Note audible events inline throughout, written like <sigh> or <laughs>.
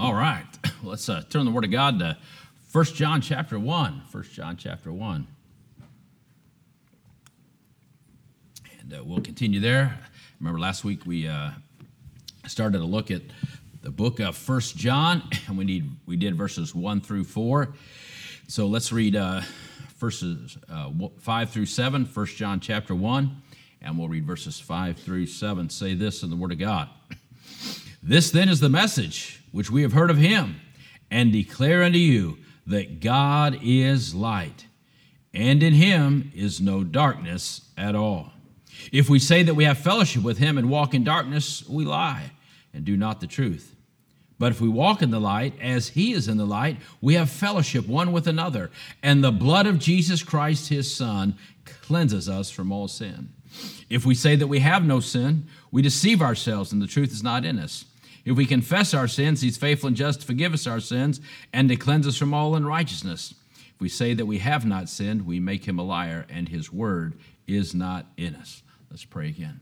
All right, <coughs> let's uh, turn the Word of God to 1 John chapter 1. 1 John chapter 1. And uh, we'll continue there. Remember last week we uh, started to look at the book of 1 John, <coughs> and we, need, we did verses 1 through 4. So let's read uh, verses uh, 5 through 7, 1 John chapter 1, and we'll read verses 5 through 7. Say this in the Word of God. <coughs> This then is the message which we have heard of him, and declare unto you that God is light, and in him is no darkness at all. If we say that we have fellowship with him and walk in darkness, we lie and do not the truth. But if we walk in the light as he is in the light, we have fellowship one with another, and the blood of Jesus Christ, his Son, cleanses us from all sin. If we say that we have no sin, we deceive ourselves, and the truth is not in us. If we confess our sins, he's faithful and just to forgive us our sins and to cleanse us from all unrighteousness. If we say that we have not sinned, we make him a liar, and his word is not in us. Let's pray again.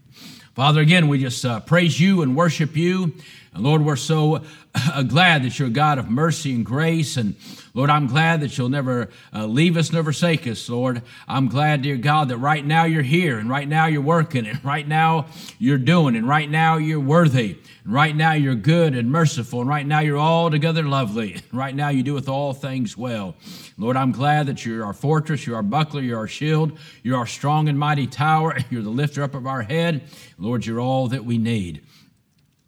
Father, again, we just uh, praise you and worship you. And Lord, we're so uh, glad that you're a God of mercy and grace. And Lord, I'm glad that you'll never uh, leave us nor forsake us, Lord. I'm glad, dear God, that right now you're here and right now you're working and right now you're doing and right now you're worthy. And right now you're good and merciful and right now you're altogether lovely. <laughs> And right now you do with all things well. Lord, I'm glad that you're our fortress, you're our buckler, you're our shield, you're our strong and mighty tower, <laughs> you're the lifter up of our head. Lord, you're all that we need.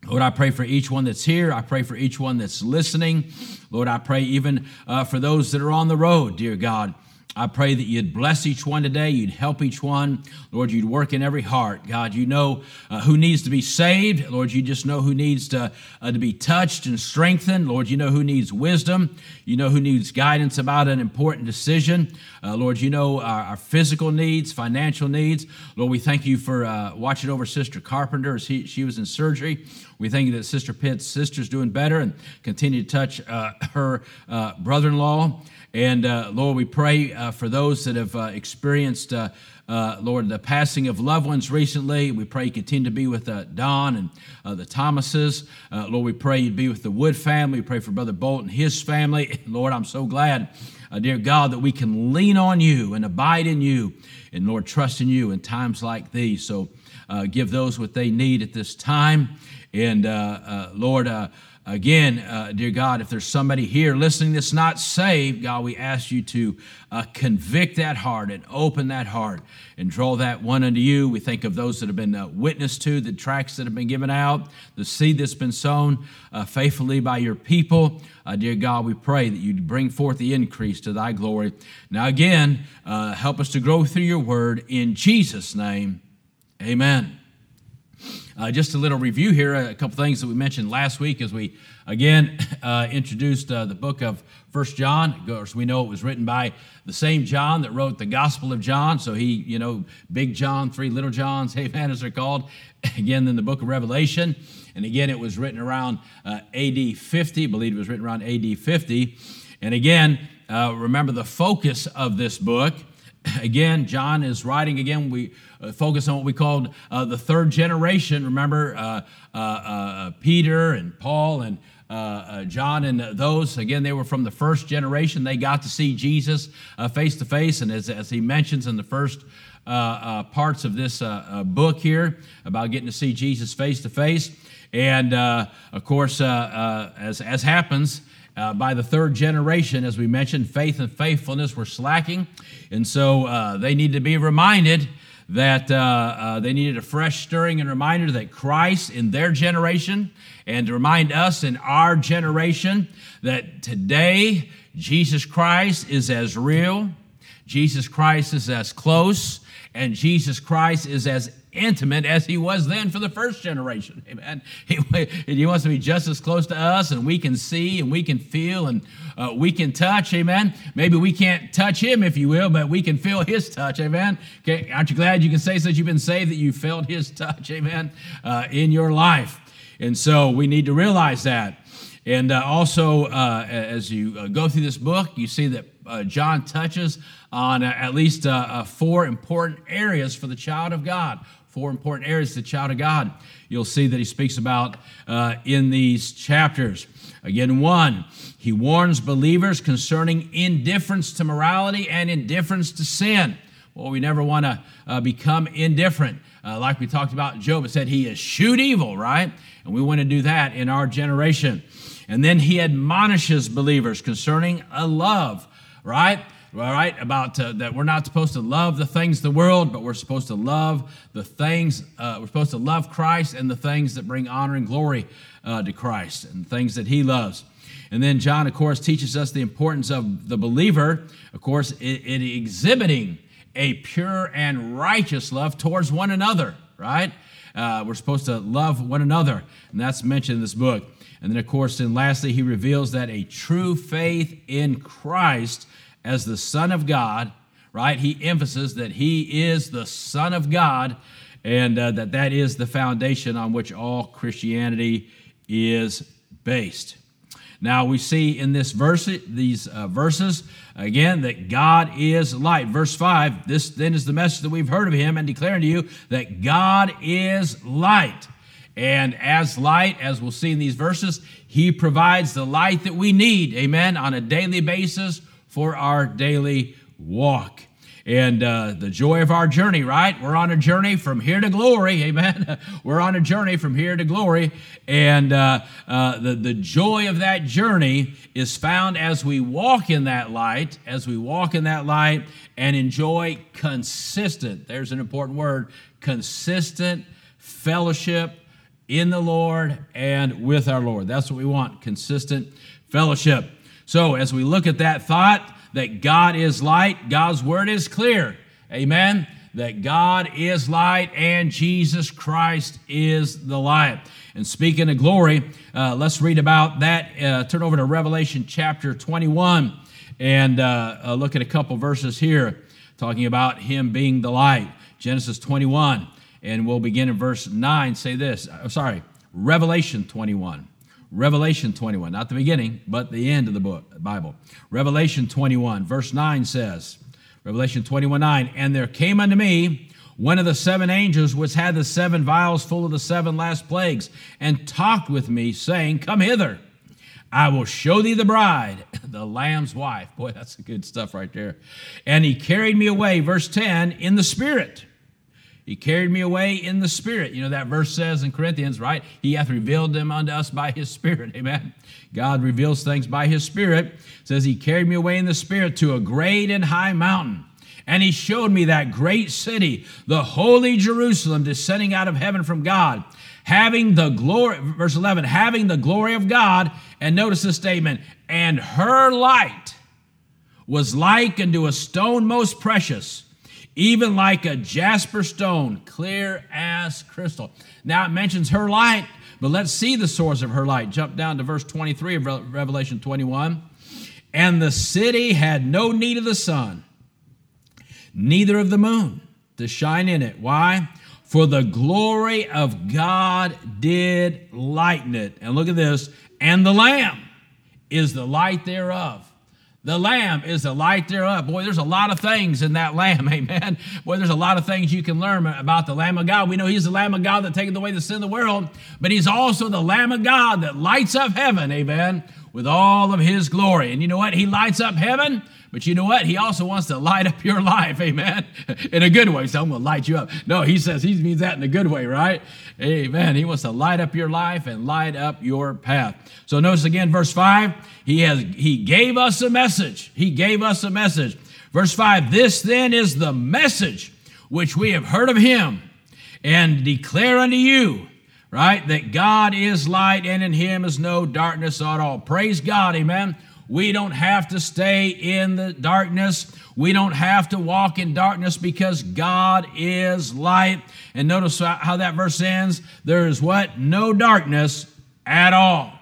Lord, I pray for each one that's here. I pray for each one that's listening. Lord, I pray even uh, for those that are on the road, dear God. I pray that you'd bless each one today. You'd help each one. Lord, you'd work in every heart. God, you know uh, who needs to be saved. Lord, you just know who needs to, uh, to be touched and strengthened. Lord, you know who needs wisdom. You know who needs guidance about an important decision. Uh, Lord, you know our, our, physical needs, financial needs. Lord, we thank you for uh, watching over Sister Carpenter as he, she was in surgery. We thank you that Sister Pitt's sister's doing better and continue to touch uh, her uh, brother in law. And uh, Lord, we pray uh, for those that have uh, experienced, uh, uh, Lord, the passing of loved ones recently. We pray you continue to be with uh, Don and the Thomases. Lord, we pray you'd be with the Wood family. We pray for Brother Bolt and his family. <laughs> Lord, I'm so glad, dear God, that we can lean on you and abide in you. And Lord, trust in you in times like these. So give those what they need at this time. And Lord, Again, uh, dear God, if there's somebody here listening that's not saved, God, we ask you to uh, convict that heart and open that heart and draw that one unto you. We think of those that have been uh, witnessed to, the tracts that have been given out, the seed that's been sown uh, faithfully by your people. Uh, dear God, we pray that you bring forth the increase to thy glory. Now, again, uh, help us to grow through your word. In Jesus' name, amen. Uh, just a little review here, a couple things that we mentioned last week as we again <laughs> uh, introduced uh, the book of First John. Of course, we know it was written by the same John that wrote the Gospel of John. So he, you know, Big John, three little Johns, <laughs> amen, as they're called. <laughs> Again, in the book of Revelation. And again, it was written around uh, AD 50. I believe it was written around AD 50. And again, uh, remember the focus of this book again, John is writing again. We uh, focus on what we called uh, the third generation. Remember uh, uh, uh Peter and Paul and uh, John and those. Again, they were from the first generation. They got to see Jesus face to face. And as, as, he mentions in the first parts of this book here about getting to see Jesus face to face. And of course, as, as happens, uh, by the third generation, as we mentioned, faith and faithfulness were slacking. And so uh, they need to be reminded that uh, uh, they needed a fresh stirring and reminder that Christ in their generation, and to remind us in our generation that today Jesus Christ is as real, Jesus Christ is as close, and Jesus Christ is as intimate as he was then for the first generation. Amen. He, he wants to be just as close to us, and we can see and we can feel and uh, we can touch. Amen. Maybe we can't touch him, if you will, but we can feel his touch. Amen. Okay. Aren't you glad you can say since you've been saved that you felt his touch? Amen. Uh, in your life. And so we need to realize that. And uh, also, uh, as you uh, go through this book, you see that uh, John touches on at least four important areas for the child of God Four important areas the child of God. You'll see that he speaks about uh, in these chapters. Again, one, he warns believers concerning indifference to morality and indifference to sin. Well, we never want to uh, become indifferent. Uh, like we talked about, Job it said he eschewed evil, right? And we want to do that in our generation. And then he admonishes believers concerning a love, right? All right, about uh, that we're not supposed to love the things of the world, but we're supposed to love the things, uh, we're supposed to love Christ and the things that bring honor and glory uh, to Christ and things that he loves. And then John, of course, teaches us the importance of the believer, of course, in, in exhibiting a pure and righteous love towards one another, right? Uh, we're supposed to love one another, and that's mentioned in this book. And then, of course, and lastly, he reveals that a true faith in Christ as the Son of God, right? He emphasizes that he is the Son of God and uh, that that is the foundation on which all Christianity is based. Now we see in this verse, these uh, verses, again, that God is light. Verse 5, this then is the message that we've heard of him and declaring to you that God is light. And as light, as we'll see in these verses, he provides the light that we need, amen, on a daily basis for our daily walk. And uh, the joy of our journey, right? We're on a journey from here to glory, <laughs> amen. We're on a journey from here to glory. And uh, uh, the, the joy of that journey is found as we walk in that light, as we walk in that light and enjoy consistent, there's an important word, consistent fellowship in the Lord and with our Lord. That's what we want consistent fellowship. So, as we look at that thought that God is light, God's word is clear. Amen. That God is light and Jesus Christ is the light. And speaking of glory, uh, let's read about that. Uh, turn over to Revelation chapter 21 and uh, uh look at a couple verses here talking about Him being the light. Genesis 21, and we'll begin in verse 9. Say this, uh, sorry, Revelation 21. Revelation 21, not the beginning, but the end of the book, Bible. Revelation 21, verse 9 says, Revelation 21, 9, and there came unto me one of the seven angels which had the seven vials full of the seven last plagues, and talked with me, saying, Come hither, I will show thee the bride, <laughs> the Lamb's wife. Boy, that's good stuff right there. And he carried me away, verse 10, in the Spirit he carried me away in the Spirit. You know, that verse says in Corinthians, right? He hath revealed them unto us by His Spirit. <laughs> Amen. God reveals things by His Spirit. It says, He carried me away in the Spirit to a great and high mountain. And He showed me that great city, the holy Jerusalem, descending out of heaven from God, having the glory, verse 11, having the glory of God. And notice this statement, and her light was like unto a stone most precious even like a jasper stone, clear as crystal. Now it mentions her light, but let's see the source of her light. Jump down to verse 23 of Revelation 21. And the city had no need of the sun, neither of the moon to shine in it. Why? For the glory of God did lighten it. And look at this. And the Lamb is the light thereof. The lamb is the light thereof. Boy, there's a lot of things in that lamb, <laughs> amen. Boy, there's a lot of things you can learn about the Lamb of God. We know He's the Lamb of God that taketh away the sin of the world, but He's also the Lamb of God that lights up heaven, amen, with all of His glory. And you know what? He lights up heaven but you know what? He also wants to light up your life, amen? <laughs> In a good way. So I'm going to light you up. No, he says he means that in a good way, right? Amen. He wants to light up your life and light up your path. So notice again, verse 5, he has he gave us a message. He gave us a message. Verse 5, this then is the message which we have heard of him and declare unto you right? That God is light and in him is no darkness at all. Praise God, amen. We don't have to stay in the darkness. We don't have to walk in darkness because God is light. And notice how that verse ends. There is what? No darkness at all.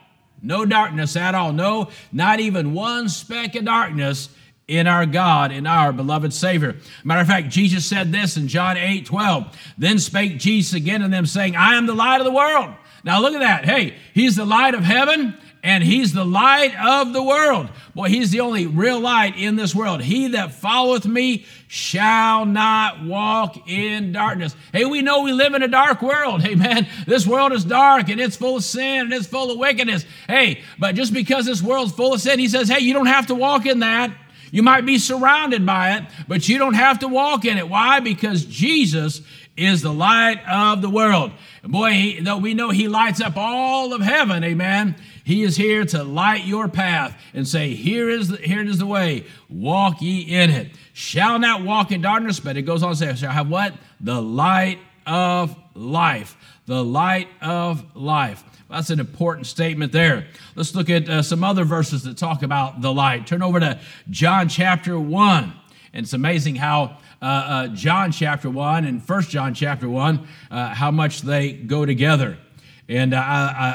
No darkness at all. No, not even one speck of darkness in our God, in our beloved Savior. Matter of fact, Jesus said this in John 8 12. Then spake Jesus again to them, saying, I am the light of the world. Now look at that. Hey, he's the light of heaven and he's the light of the world. Boy, he's the only real light in this world. He that followeth me shall not walk in darkness. Hey, we know we live in a dark world. <laughs> Hey, man, this world is dark and it's full of sin and it's full of wickedness. Hey, but just because this world's full of sin, he says, hey, you don't have to walk in that. You might be surrounded by it, but you don't have to walk in it. Why? Because Jesus is the light of the world. Boy, he, though we know he lights up all of heaven, amen. He is here to light your path and say, Here is the, here is the way, walk ye in it. Shall not walk in darkness, but it goes on to say, shall have what? The light of life. The light of life. That's an important statement there. Let's look at uh, some other verses that talk about the light. Turn over to John chapter 1. And it's amazing how uh, uh, John chapter 1 and First John chapter 1, uh, how much they go together. And I,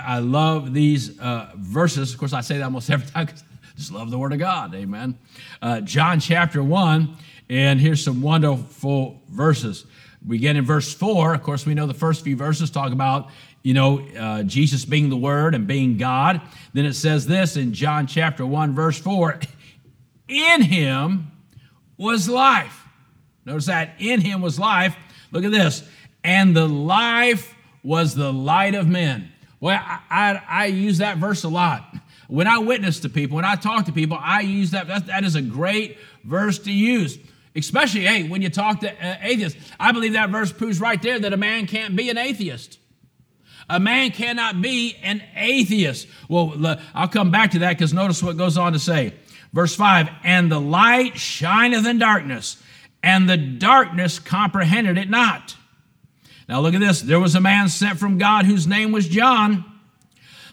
I, I love these uh, verses. Of course, I say that almost <laughs> every time because I just love the Word of God. Amen. Uh, John chapter 1, and here's some wonderful verses. We get in verse 4. Of course, we know the first few verses talk about, you know, uh, Jesus being the Word and being God. Then it says this in John chapter 1, verse 4 In him was life. Notice that in him was life. Look at this. And the life was the light of men. Well, I, I, I, use that verse a lot. When I witness to people, when I talk to people, I use that. That, that is a great verse to use. Especially, hey, when you talk to uh, atheists. I believe that verse proves right there that a man can't be an atheist. A man cannot be an atheist. Well, I'll come back to that because notice what goes on to say. Verse 5 And the light shineth in darkness, and the darkness comprehended it not. Now look at this. There was a man sent from God whose name was John.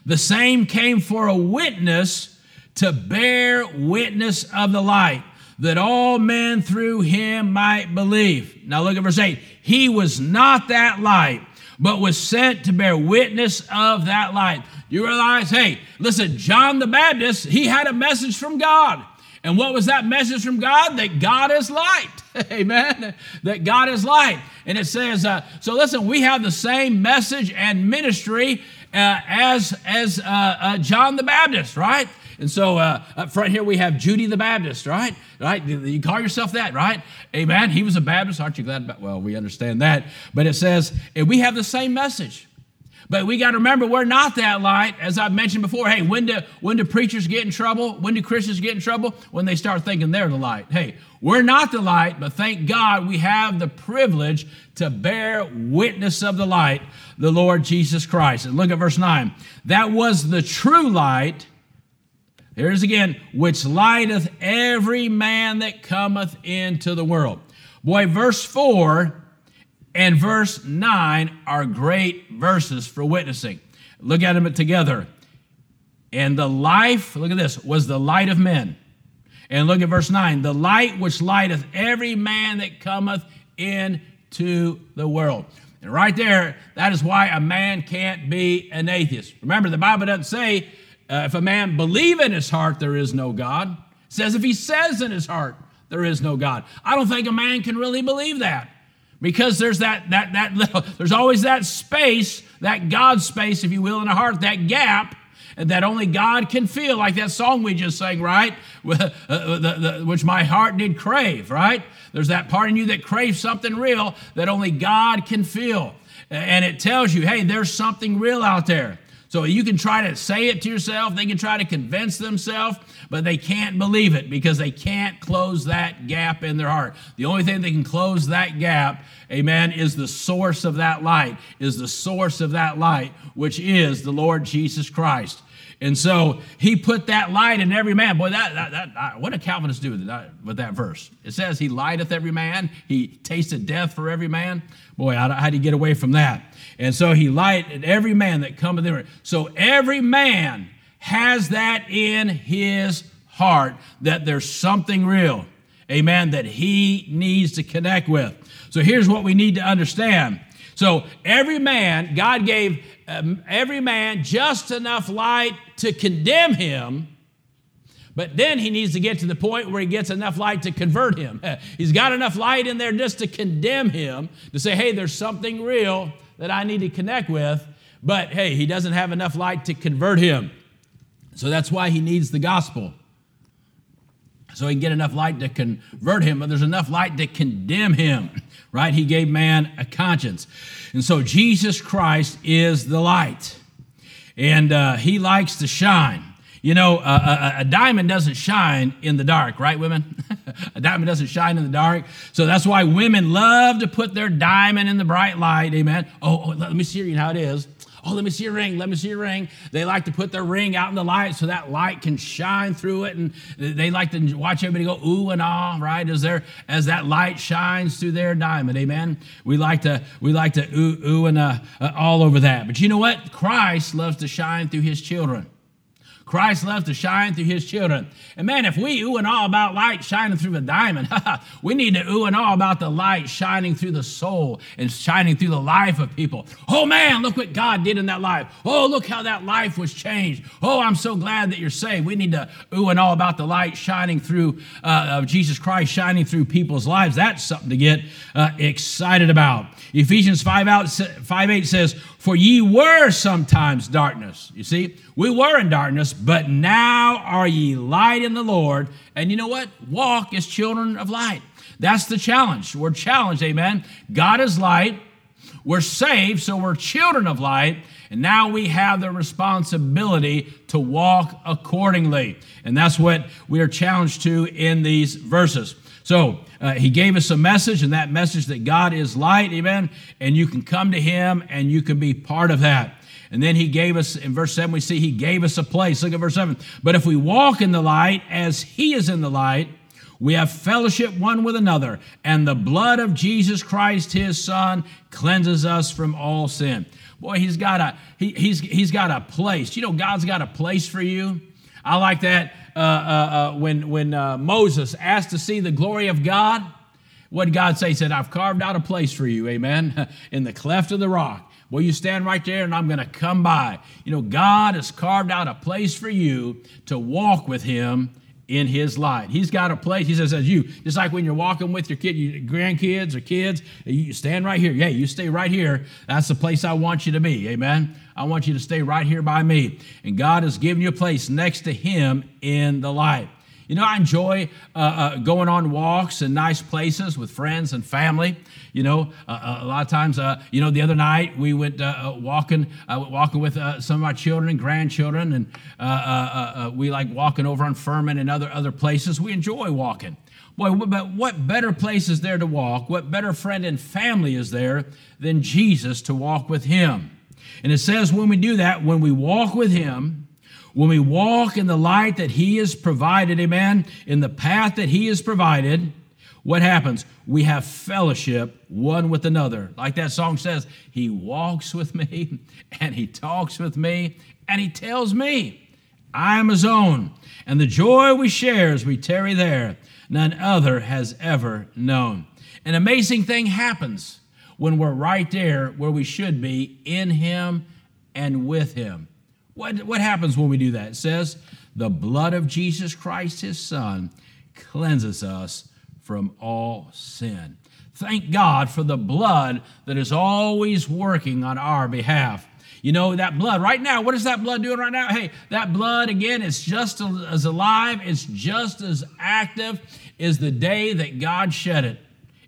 The same came for a witness to bear witness of the light, that all men through him might believe. Now look at verse 8. He was not that light, but was sent to bear witness of that light. You realize, hey, listen, John the Baptist, he had a message from God. And what was that message from God? That God is light. <laughs> Amen. That God is light. And it says, uh, so listen, we have the same message and ministry uh, as, as uh, uh John the Baptist, right? And so uh, up front here we have Judy the Baptist, right? Right? You call yourself that, right? Amen. He was a Baptist. Aren't you glad? About, well, we understand that. But it says, and we have the same message. But we got to remember we're not that light. As I've mentioned before, hey, when do, when do preachers get in trouble? When do Christians get in trouble? When they start thinking they're the light. Hey, we're not the light, but thank God we have the privilege to bear witness of the light, the Lord Jesus Christ. And look at verse 9. That was the true light. Here's again, which lighteth every man that cometh into the world. Boy, verse 4 and verse 9 are great verses for witnessing. Look at them together. And the life, look at this, was the light of men. And look at verse 9 the light which lighteth every man that cometh into the world. And right there, that is why a man can't be an atheist. Remember, the Bible doesn't say uh, if a man believe in his heart there is no God. It says if he says in his heart there is no God. I don't think a man can really believe that because there's that that that little, <laughs> there's always that space, that God space, if you will, in a heart, that gap that only God can feel, like that song we just sang, right? <laughs> Uh, uh, which my heart did crave, right? There's that part in you that craves something real that only God can feel. And it tells you, hey, there's something real out there. So you can try to say it to yourself, they can try to convince themselves, but they can't believe it because they can't close that gap in their heart. The only thing that can close that gap, amen, is the source of that light, is the source of that light, which is the Lord Jesus Christ. And so he put that light in every man. Boy, that, that, that what did Calvinists do with that, with that verse? It says he lighteth every man, he tasted death for every man. Boy, how, how do you get away from that? And so he lighted every man that cometh in. So every man has that in his heart that there's something real, amen, that he needs to connect with. So here's what we need to understand. So every man, God gave um, every man just enough light to condemn him. But then he needs to get to the point where he gets enough light to convert him. <laughs> He's got enough light in there just to condemn him, to say, hey, there's something real that I need to connect with, but hey, he doesn't have enough light to convert him. So that's why he needs the gospel. So he can get enough light to convert him, but there's enough light to condemn him, <laughs> right? He gave man a conscience. And so Jesus Christ is the light, and uh, he likes to shine. You know, a, a, diamond doesn't shine in the dark, right, women? <laughs> a diamond doesn't shine in the dark. So that's why women love to put their diamond in the bright light. Amen. Oh, oh let me see how it is. Oh, let me see your ring. Let me see your ring. They like to put their ring out in the light so that light can shine through it. And they like to watch everybody go ooh and ah, right? As there as that light shines through their diamond. Amen. We like to we like to ooh ooh and uh, uh, all over that. But you know what? Christ loves to shine through his children. Christ loves to shine through his children. And man, if we ooh and all about light shining through the diamond, <laughs> we need to ooh and all about the light shining through the soul and shining through the life of people. Oh man, look what God did in that life. Oh, look how that life was changed. Oh, I'm so glad that you're saved. We need to ooh and all about the light shining through uh, of Jesus Christ shining through people's lives. That's something to get uh, excited about. Ephesians 5, out, 5 8 says, For ye were sometimes darkness. You see, we were in darkness, but now are ye light in the Lord. And you know what? Walk as children of light. That's the challenge. We're challenged, amen. God is light. We're saved, so we're children of light. And now we have the responsibility to walk accordingly. And that's what we are challenged to in these verses. So uh, he gave us a message, and that message that God is light, amen. And you can come to him and you can be part of that. And then he gave us, in verse 7, we see he gave us a place. Look at verse 7. But if we walk in the light as he is in the light, we have fellowship one with another, and the blood of Jesus Christ, his son, cleanses us from all sin. Boy, he's got a he, he's he's got a place. You know, God's got a place for you. I like that uh, uh, uh, when when uh, Moses asked to see the glory of God. What God say? He said, "I've carved out a place for you, Amen, <laughs> in the cleft of the rock." Well, you stand right there and I'm going to come by. You know, God has carved out a place for you to walk with Him in His light. He's got a place. He says, as you, just like when you're walking with your kid, your grandkids or kids, you stand right here. Yeah, you stay right here. That's the place I want you to be. Amen. I want you to stay right here by me. And God has given you a place next to Him in the light. You know, I enjoy uh, uh, going on walks in nice places with friends and family. You know, uh, uh a lot of times, uh, you know, the other night we went uh, walking, walking with some of our children and grandchildren, and we like walking over on Furman and other other places. We enjoy walking. Boy, but what better place is there to walk? What better friend and family is there than Jesus to walk with Him? And it says when we do that, when we walk with Him, when we walk in the light that He has provided, amen, in the path that He has provided, what happens? We have fellowship one with another. Like that song says, He walks with me <laughs> and He talks with me and He tells me I am His own. And the joy we share as we tarry there, none other has ever known. An amazing thing happens when we're right there where we should be in Him and with Him. What, what happens when we do that? It says, The blood of Jesus Christ, his Son, cleanses us from all sin. Thank God for the blood that is always working on our behalf. You know, that blood, right now, what is that blood doing right now? Hey, that blood, again, is just as alive, it's just as active as the day that God shed it.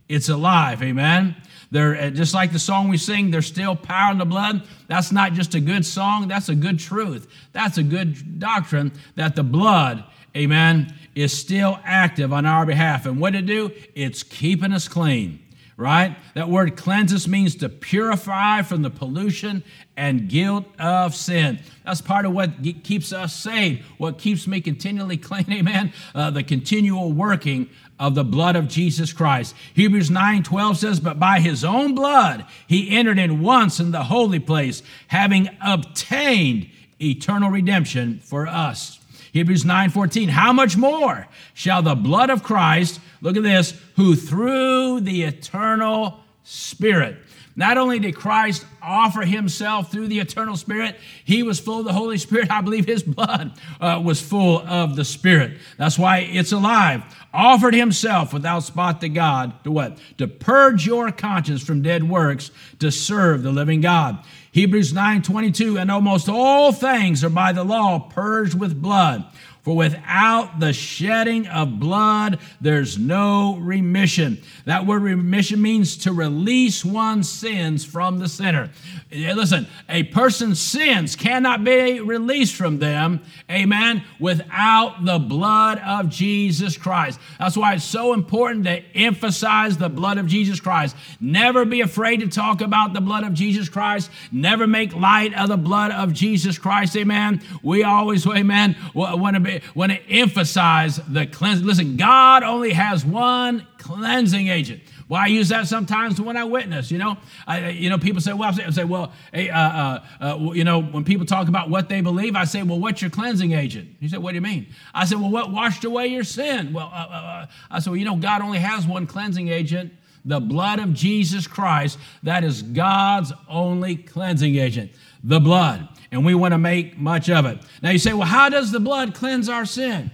It's alive, amen? They're uh, just like the song we sing, there's still power in the blood. That's not just a good song, that's a good truth. That's a good doctrine that the blood, amen, is still active on our behalf. And what it do? It's keeping us clean right? That word cleanses means to purify from the pollution and guilt of sin. That's part of what keeps us saved, what keeps me continually <laughs> clean, amen? Uh, the continual working of the blood of Jesus Christ. Hebrews 9 12 says, But by his own blood he entered in once in the holy place, having obtained eternal redemption for us. Hebrews 9 14, How much more shall the blood of Christ, look at this, who through the eternal Spirit not only did Christ offer himself through the eternal Spirit, he was full of the Holy Spirit. I believe his blood uh, was full of the Spirit. That's why it's alive. Offered himself without spot to God to what? To purge your conscience from dead works to serve the living God. Hebrews 9 22, and almost all things are by the law purged with blood. For without the shedding of blood, there's no remission. That word remission means to release one's sins from the sinner. Eh, listen, a person's sins cannot be released from them, amen, without the blood of Jesus Christ. That's why it's so important to emphasize the blood of Jesus Christ. Never be afraid to talk about the blood of Jesus Christ. Never make light of the blood of Jesus Christ, amen. We always, amen, want to be want to emphasize the cleansing. Listen, God only has one cleansing agent. Well, I use that sometimes when I witness. You know, I, you know, people say, "Well," I say, "Well, hey, uh, uh, uh, you know, when people talk about what they believe, I say, well, what's your cleansing agent?" He said, "What do you mean?" I said, "Well, what washed away your sin?" Well, uh, uh, uh, I said, "Well, you know, God only has one cleansing agent." The blood of Jesus Christ, that is God's only cleansing agent. The blood and we want to make much of it. Now you say, well, how does the blood cleanse our sin?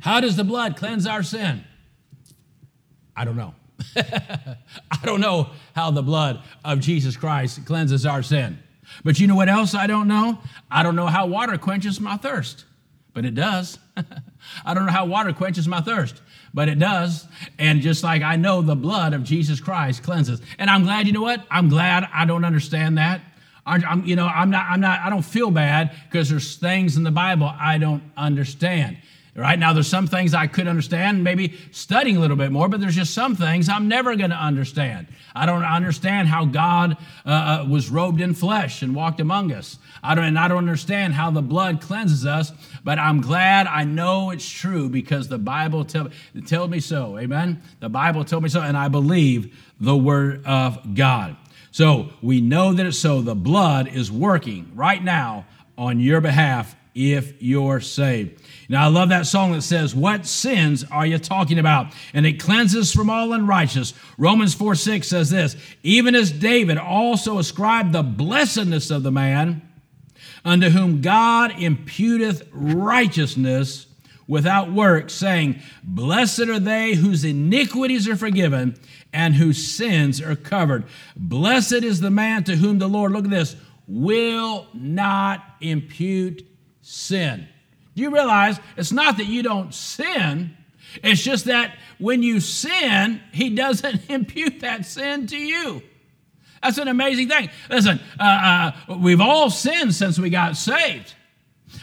How does the blood cleanse our sin? I don't know. <laughs> I don't know how the blood of Jesus Christ cleanses our sin. But you know what else I don't know? I don't know how water quenches my thirst, but it does. <laughs> I don't know how water quenches my thirst, but it does. And just like I know the blood of Jesus Christ cleanses. And I'm glad, you know what? I'm glad I don't understand that. I'm, you know, I'm not, I'm not, I don't feel bad because there's things in the Bible I don't understand. Right now, there's some things I could understand, maybe studying a little bit more, but there's just some things I'm never going to understand. I don't understand how God uh, uh, was robed in flesh and walked among us. I don't, and I don't understand how the blood cleanses us, but I'm glad I know it's true because the Bible tell, told me so. Amen? The Bible told me so, and I believe the Word of God. So we know that it's so. The blood is working right now on your behalf if you're saved. Now, I love that song that says, What sins are you talking about? And it cleanses from all unrighteousness. Romans 4 6 says this Even as David also ascribed the blessedness of the man unto whom God imputeth righteousness without works, saying, Blessed are they whose iniquities are forgiven and whose sins are covered. Blessed is the man to whom the Lord, look at this, will not impute sin. Do you realize it's not that you don't sin, it's just that when you sin, he doesn't <laughs> impute that sin to you. That's an amazing thing. Listen, uh, uh, we've all sinned since we got saved.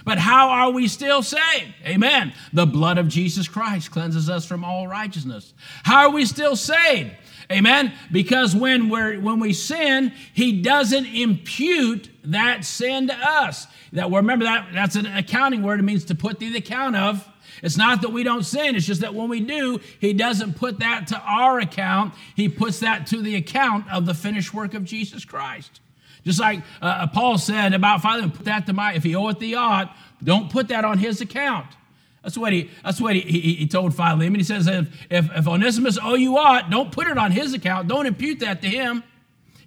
But how are we still saved? Amen. The blood of Jesus Christ cleanses us from all righteousness. How are we still saved? Amen. Because when we're when we sin, he doesn't impute that sin to us. That remember that that's an accounting word. It means to put the account of. It's not that we don't sin, it's just that when we do, he doesn't put that to our account. He puts that to the account of the finished work of Jesus Christ. Just like uh, uh, Paul said about Philemon, put that to my, if he oweth thee ought, don't put that on his account. That's what he, that's what he, he, he told Philemon. He says, if, if, if Onesimus owe you ought, don't put it on his account. Don't impute that to him.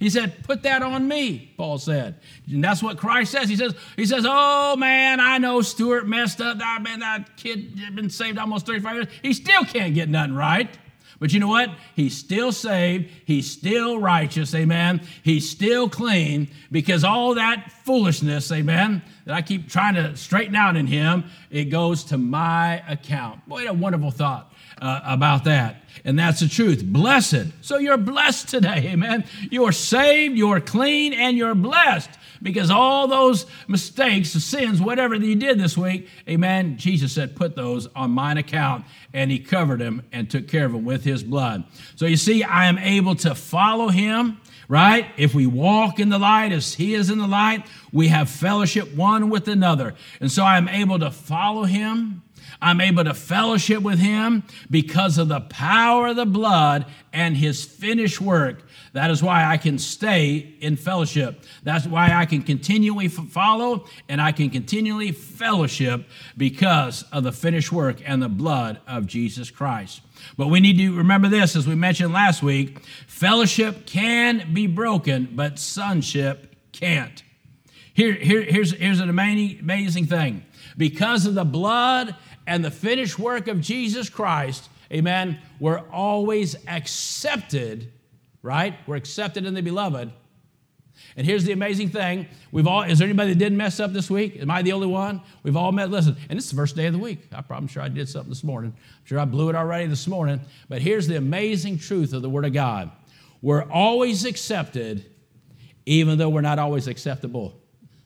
He said, put that on me, Paul said. And that's what Christ says. He says, he says, oh man, I know Stewart messed up. That, man, that kid been saved almost 35 years. He still can't get nothing right. But you know what? He's still saved. He's still righteous. Amen. He's still clean because all that foolishness, amen, that I keep trying to straighten out in him, it goes to my account. Boy, a wonderful thought uh, about that. And that's the truth. Blessed. So you're blessed today. Amen. You're saved, you're clean, and you're blessed because all those mistakes, sins, whatever that you did this week, amen, Jesus said, put those on mine account, and he covered them and took care of them with his blood. So you see, I am able to follow him, right? If we walk in the light as he is in the light, we have fellowship one with another. And so I am able to follow him. I'm able to fellowship with him because of the power of the blood and his finished work that is why I can stay in fellowship. That's why I can continually follow and I can continually fellowship because of the finished work and the blood of Jesus Christ. But we need to remember this, as we mentioned last week fellowship can be broken, but sonship can't. Here, here, here's, here's an amazing, amazing thing. Because of the blood and the finished work of Jesus Christ, amen, we're always accepted right? We're accepted in the beloved, And here's the amazing thing. We've all, is there anybody that didn't mess up this week? Am I the only one? We've all met, listen, and is the first day of the week. I'm sure I did something this morning. I'm sure I blew it already this morning. But here's the amazing truth of the Word of God. We're always accepted, even though we're not always acceptable.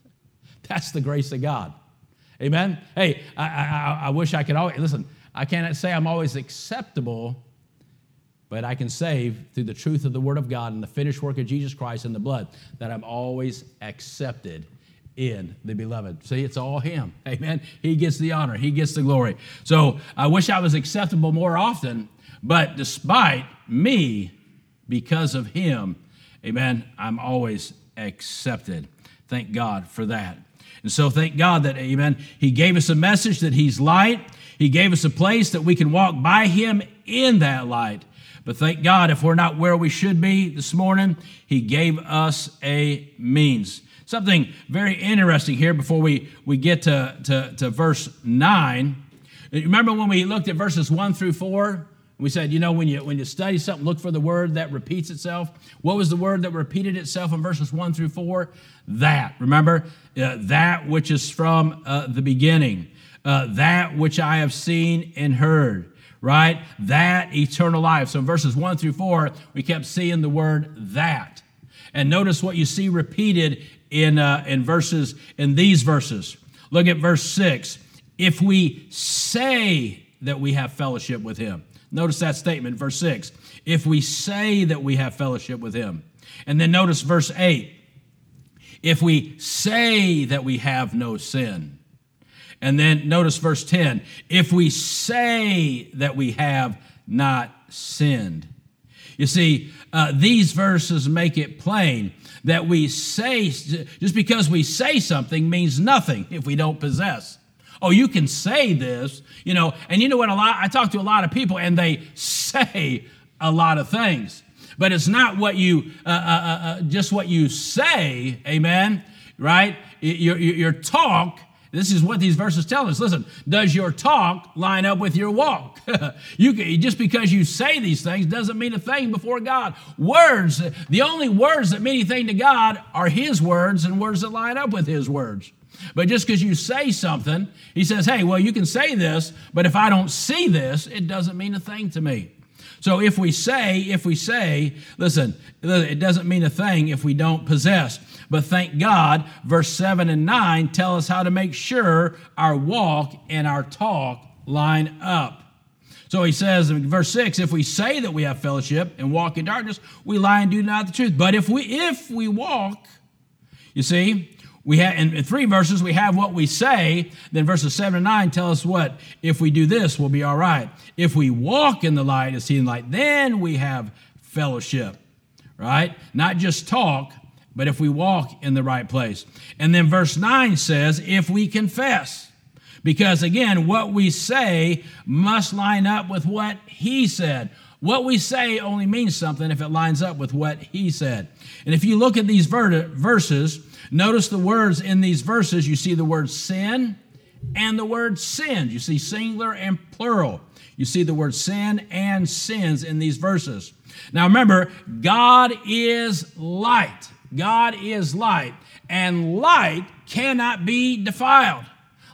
<laughs> That's the grace of God. Amen? Hey, I, I, I wish I could always, listen, I cannot say I'm always acceptable but I can say through the truth of the Word of God and the finished work of Jesus Christ and the blood that I'm always accepted in the beloved. See, it's all Him. <laughs> Amen. He gets the honor, He gets the glory. So I wish I was acceptable more often, but despite me, because of Him, amen, I'm always accepted. Thank God for that. And so thank God that, amen, He gave us a message that He's light. He gave us a place that we can walk by Him in that light. But thank God, if we're not where we should be this morning, He gave us a means. Something very interesting here before we, we get to, to, to verse 9. Remember when we looked at verses 1 through 4? We said, you know, when you, when you study something, look for the word that repeats itself. What was the word that repeated itself in verses 1 through 4? That. Remember? Uh, that which is from uh, the beginning. Uh, that which I have seen and heard right? That eternal life. So in verses 1 through 4, we kept seeing the word that. And notice what you see repeated in, uh, in verses, in these verses. Look at verse 6. If we say that we have fellowship with him. Notice that statement, verse 6. If we say that we have fellowship with him. And then notice verse 8. If we say that we have no sin. And then notice verse 10 if we say that we have not sinned. You see, uh, these verses make it plain that we say, just because we say something means nothing if we don't possess. Oh, you can say this, you know, and you know what? A lot, I talk to a lot of people and they say a lot of things, but it's not what you, uh, uh, uh, uh just what you say, amen, right? Your, your, your talk this is what these verses tell us. Listen, does your talk line up with your walk? <laughs> you can, just because you say these things doesn't mean a thing before God. Words, the only words that mean anything to God are His words and words that line up with His words. But just because you say something, He says, hey, well, you can say this, but if I don't see this, it doesn't mean a thing to me. So if we say, if we say, listen, it doesn't mean a thing if we don't possess. But thank God, verse 7 and 9 tell us how to make sure our walk and our talk line up. So he says in verse 6, if we say that we have fellowship and walk in darkness, we lie and do not the truth. But if we if we walk, you see, we have in three verses we have what we say. Then verses 7 and 9 tell us what if we do this we'll be all right. If we walk in the light as he in the light then we have fellowship. Right? Not just talk but if we walk in the right place. And then verse 9 says if we confess. Because again what we say must line up with what he said. What we say only means something if it lines up with what he said. And if you look at these verses Notice the words in these verses. You see the word sin and the word sins. You see singular and plural. You see the word sin and sins in these verses. Now remember, God is light. God is light, and light cannot be defiled.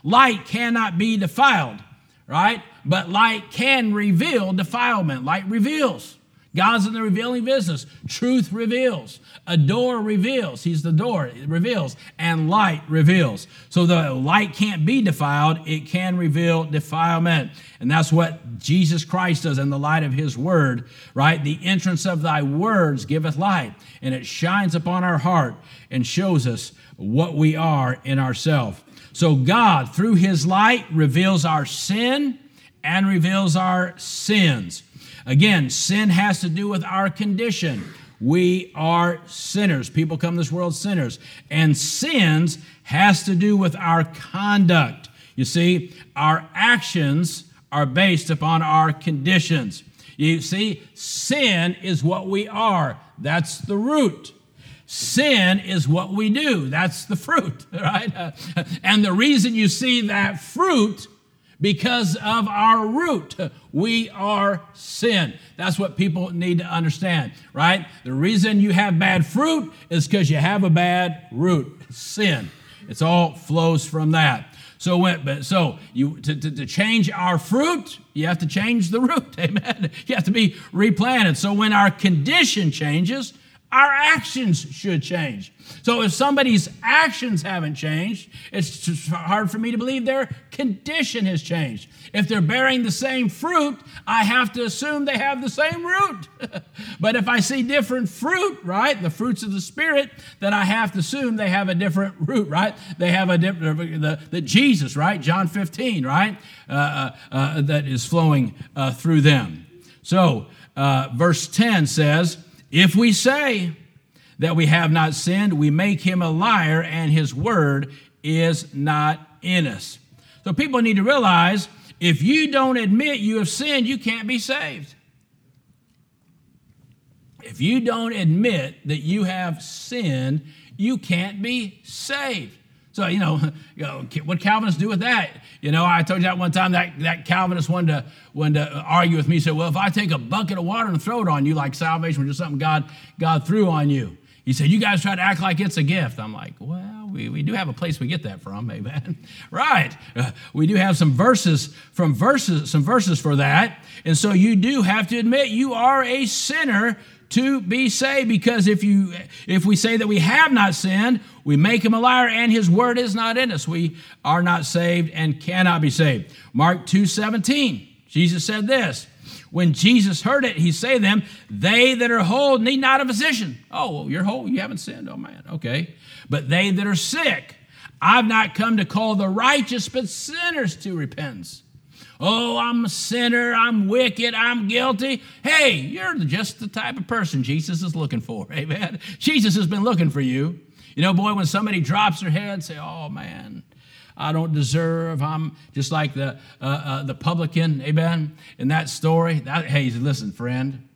Light cannot be defiled, right? But light can reveal defilement. Light reveals. God's in the revealing business. Truth reveals. A door reveals. He's the door. It reveals. And light reveals. So the light can't be defiled. It can reveal defilement. And that's what Jesus Christ does in the light of his word, right? The entrance of thy words giveth light. And it shines upon our heart and shows us what we are in ourselves. So God, through his light, reveals our sin and reveals our sins. Again, sin has to do with our condition. We are sinners. People come this world sinners. And sins has to do with our conduct. You see, our actions are based upon our conditions. You see, sin is what we are. That's the root. Sin is what we do. That's the fruit, <laughs> right? and the reason you see that fruit because of our root. We are sin. That's what people need to understand, right? The reason you have bad fruit is because you have a bad root, sin. It's all flows from that. So when, but so you to, to, to, change our fruit, you have to change the root. <laughs> Amen. You have to be replanted. So when our condition changes, our actions should change. So if somebody's actions haven't changed, it's hard for me to believe their condition has changed. If they're bearing the same fruit, I have to assume they have the same root. <laughs> but if I see different fruit, right, the fruits of the Spirit, then I have to assume they have a different root, right? They have a different, the, the Jesus, right? John 15, right? Uh, uh, uh, that is flowing uh, through them. So uh, verse 10 says, If we say, that we have not sinned, we make him a liar, and his word is not in us. So people need to realize if you don't admit you have sinned, you can't be saved. If you don't admit that you have sinned, you can't be saved. So, you know, <laughs> you know, what Calvinists do with that? You know, I told you that one time that, that Calvinist wanted to, wanted to argue with me. He said, well, if I take a bucket of water and throw it on you like salvation was just something God, God threw on you. He said, You guys try to act like it's a gift. I'm like, Well, we, we do have a place we get that from, amen. <laughs> right. Uh, we do have some verses from verses, some verses for that. And so you do have to admit you are a sinner to be saved because if you if we say that we have not sinned we make him a liar and his word is not in us we are not saved and cannot be saved mark 2:17 jesus said this when Jesus heard it, he say to them, They that are whole need not a physician. Oh, well, you're whole, you haven't sinned. Oh, man, okay. But they that are sick, I've not come to call the righteous, but sinners to repentance. Oh, I'm a sinner, I'm wicked, I'm guilty. Hey, you're just the type of person Jesus is looking for. <laughs> Amen. Jesus has been looking for you. You know, boy, when somebody drops their head, say, Oh, man, I don't deserve. I'm just like the, uh, uh, the publican, amen, in that story. That, hey, listen, friend,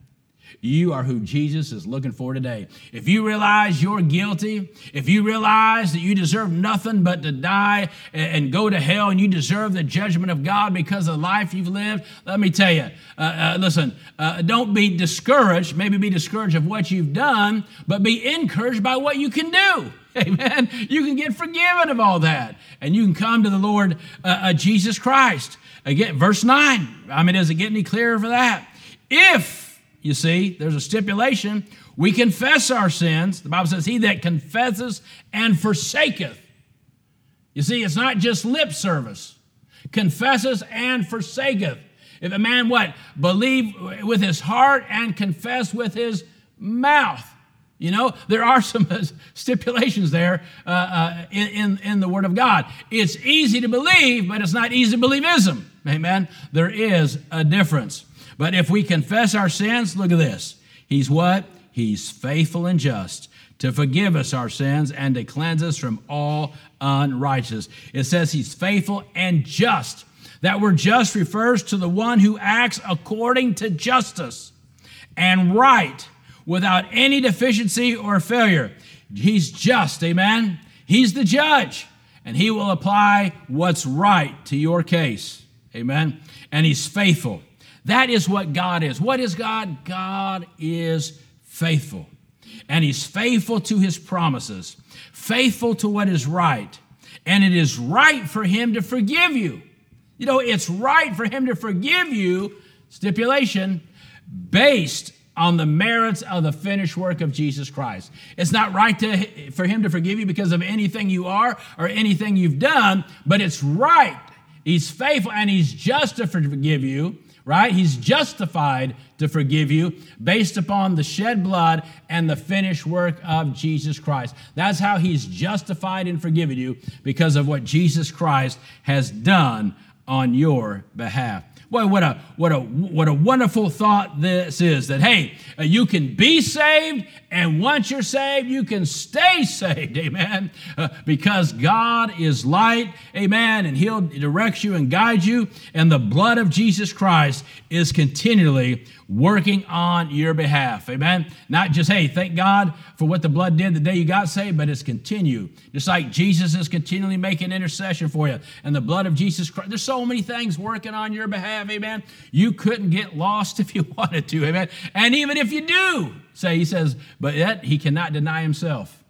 you are who Jesus is looking for today. If you realize you're guilty, if you realize that you deserve nothing but to die and go to hell and you deserve the judgment of God because of the life you've lived, let me tell you, uh, uh, listen, uh, don't be discouraged. Maybe be discouraged of what you've done, but be encouraged by what you can do. <laughs> Amen. You can get forgiven of all that. And you can come to the Lord uh, uh, Jesus Christ. Again, verse 9. I mean, does it get any clearer for that? If, you see, there's a stipulation, we confess our sins. The Bible says, He that confesses and forsaketh. You see, it's not just lip service. Confesses and forsaketh. If a man what? Believe with his heart and confess with his mouth. You know, there are <laughs> some stipulations there uh, uh, in, in, in, the Word of God. It's easy to believe, but it's not easy to believism. Amen? There is a difference. But if we confess our sins, look at this. He's what? He's faithful and just to forgive us our sins and to cleanse us from all unrighteousness. It says he's faithful and just. That word just refers to the one who acts according to justice and right without any deficiency or failure. He's just, amen? He's the judge, and he will apply what's right to your case, amen? And he's faithful. That is what God is. What is God? God is faithful. And he's faithful to his promises, faithful to what is right. And it is right for him to forgive you. You know, it's right for him to forgive you, stipulation, based on the merits of the finished work of Jesus Christ. It's not right to, for him to forgive you because of anything you are or anything you've done, but it's right. He's faithful and he's just to forgive you, right? He's justified to forgive you based upon the shed blood and the finished work of Jesus Christ. That's how he's justified in forgiving you because of what Jesus Christ has done on your behalf. Boy, what a what a what a wonderful thought this is that hey, uh, you can be saved, and once you're saved, you can stay <laughs> saved, amen. Uh, because God is light, amen, and He'll direct you and guide you, and the blood of Jesus Christ is continually working on your behalf. Amen. Not just, hey, thank God for what the blood did the day you got saved, but it's continue. Just like Jesus is continually making intercession for you. And the blood of Jesus Christ. There's so many things working on your behalf. Amen. You couldn't get lost <laughs> if you wanted to. Amen. And even if you do, say, he says, but yet he cannot deny himself.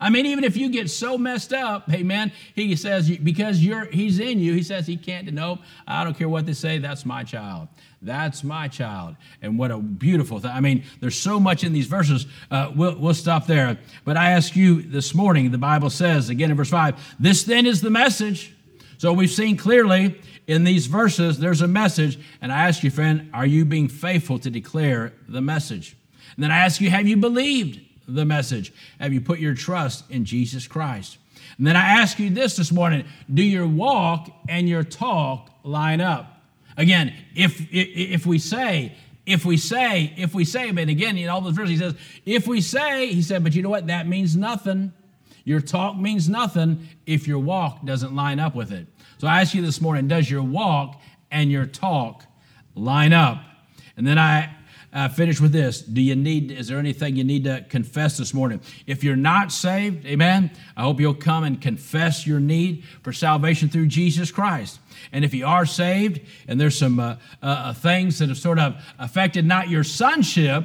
I mean, even if you get so messed up, amen, he says, because you're he's in you, he says he can't deny. I don't care what they say, that's my child. That's my child. And what a beautiful thing. I mean, there's so much in these verses. Uh, we'll, we'll stop there. But I ask you this morning, the Bible says, again in verse 5, this then is the message. So we've seen clearly in these verses, there's a message. And I ask you, friend, are you being faithful to declare the message? And then I ask you, have you believed the message? Have you put your trust in Jesus Christ? And then I ask you this this morning do your walk and your talk line up? Again, if, if we say, if we say, if we say, but again, in all those verses, he says, if we say, he said, but you know what? That means nothing. Your talk means nothing if your walk doesn't line up with it. So I ask you this morning, does your walk and your talk line up? And then I uh, finish with this. Do you need, is there anything you need to confess this morning? If you're not saved, amen, I hope you'll come and confess your need for salvation through Jesus Christ. And if you are saved and there's some uh, uh, uh, things that have sort of affected not your sonship,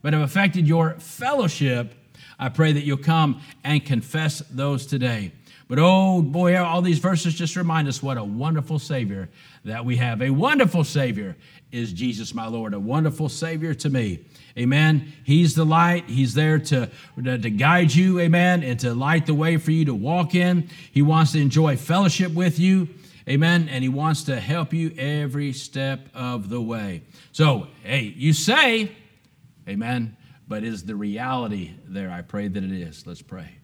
but have affected your fellowship, I pray that you'll come and confess those today. But oh boy, all these verses just remind us what a wonderful Savior that we have. A wonderful Savior is Jesus, my Lord, a wonderful Savior to me. Amen. He's the light. He's there to, to, to, guide you, amen, and to light the way for you to walk in. He wants to enjoy fellowship with you, amen, and He wants to help you every step of the way. So, hey, you say, amen, but is the reality there? I pray that it is. Let's pray.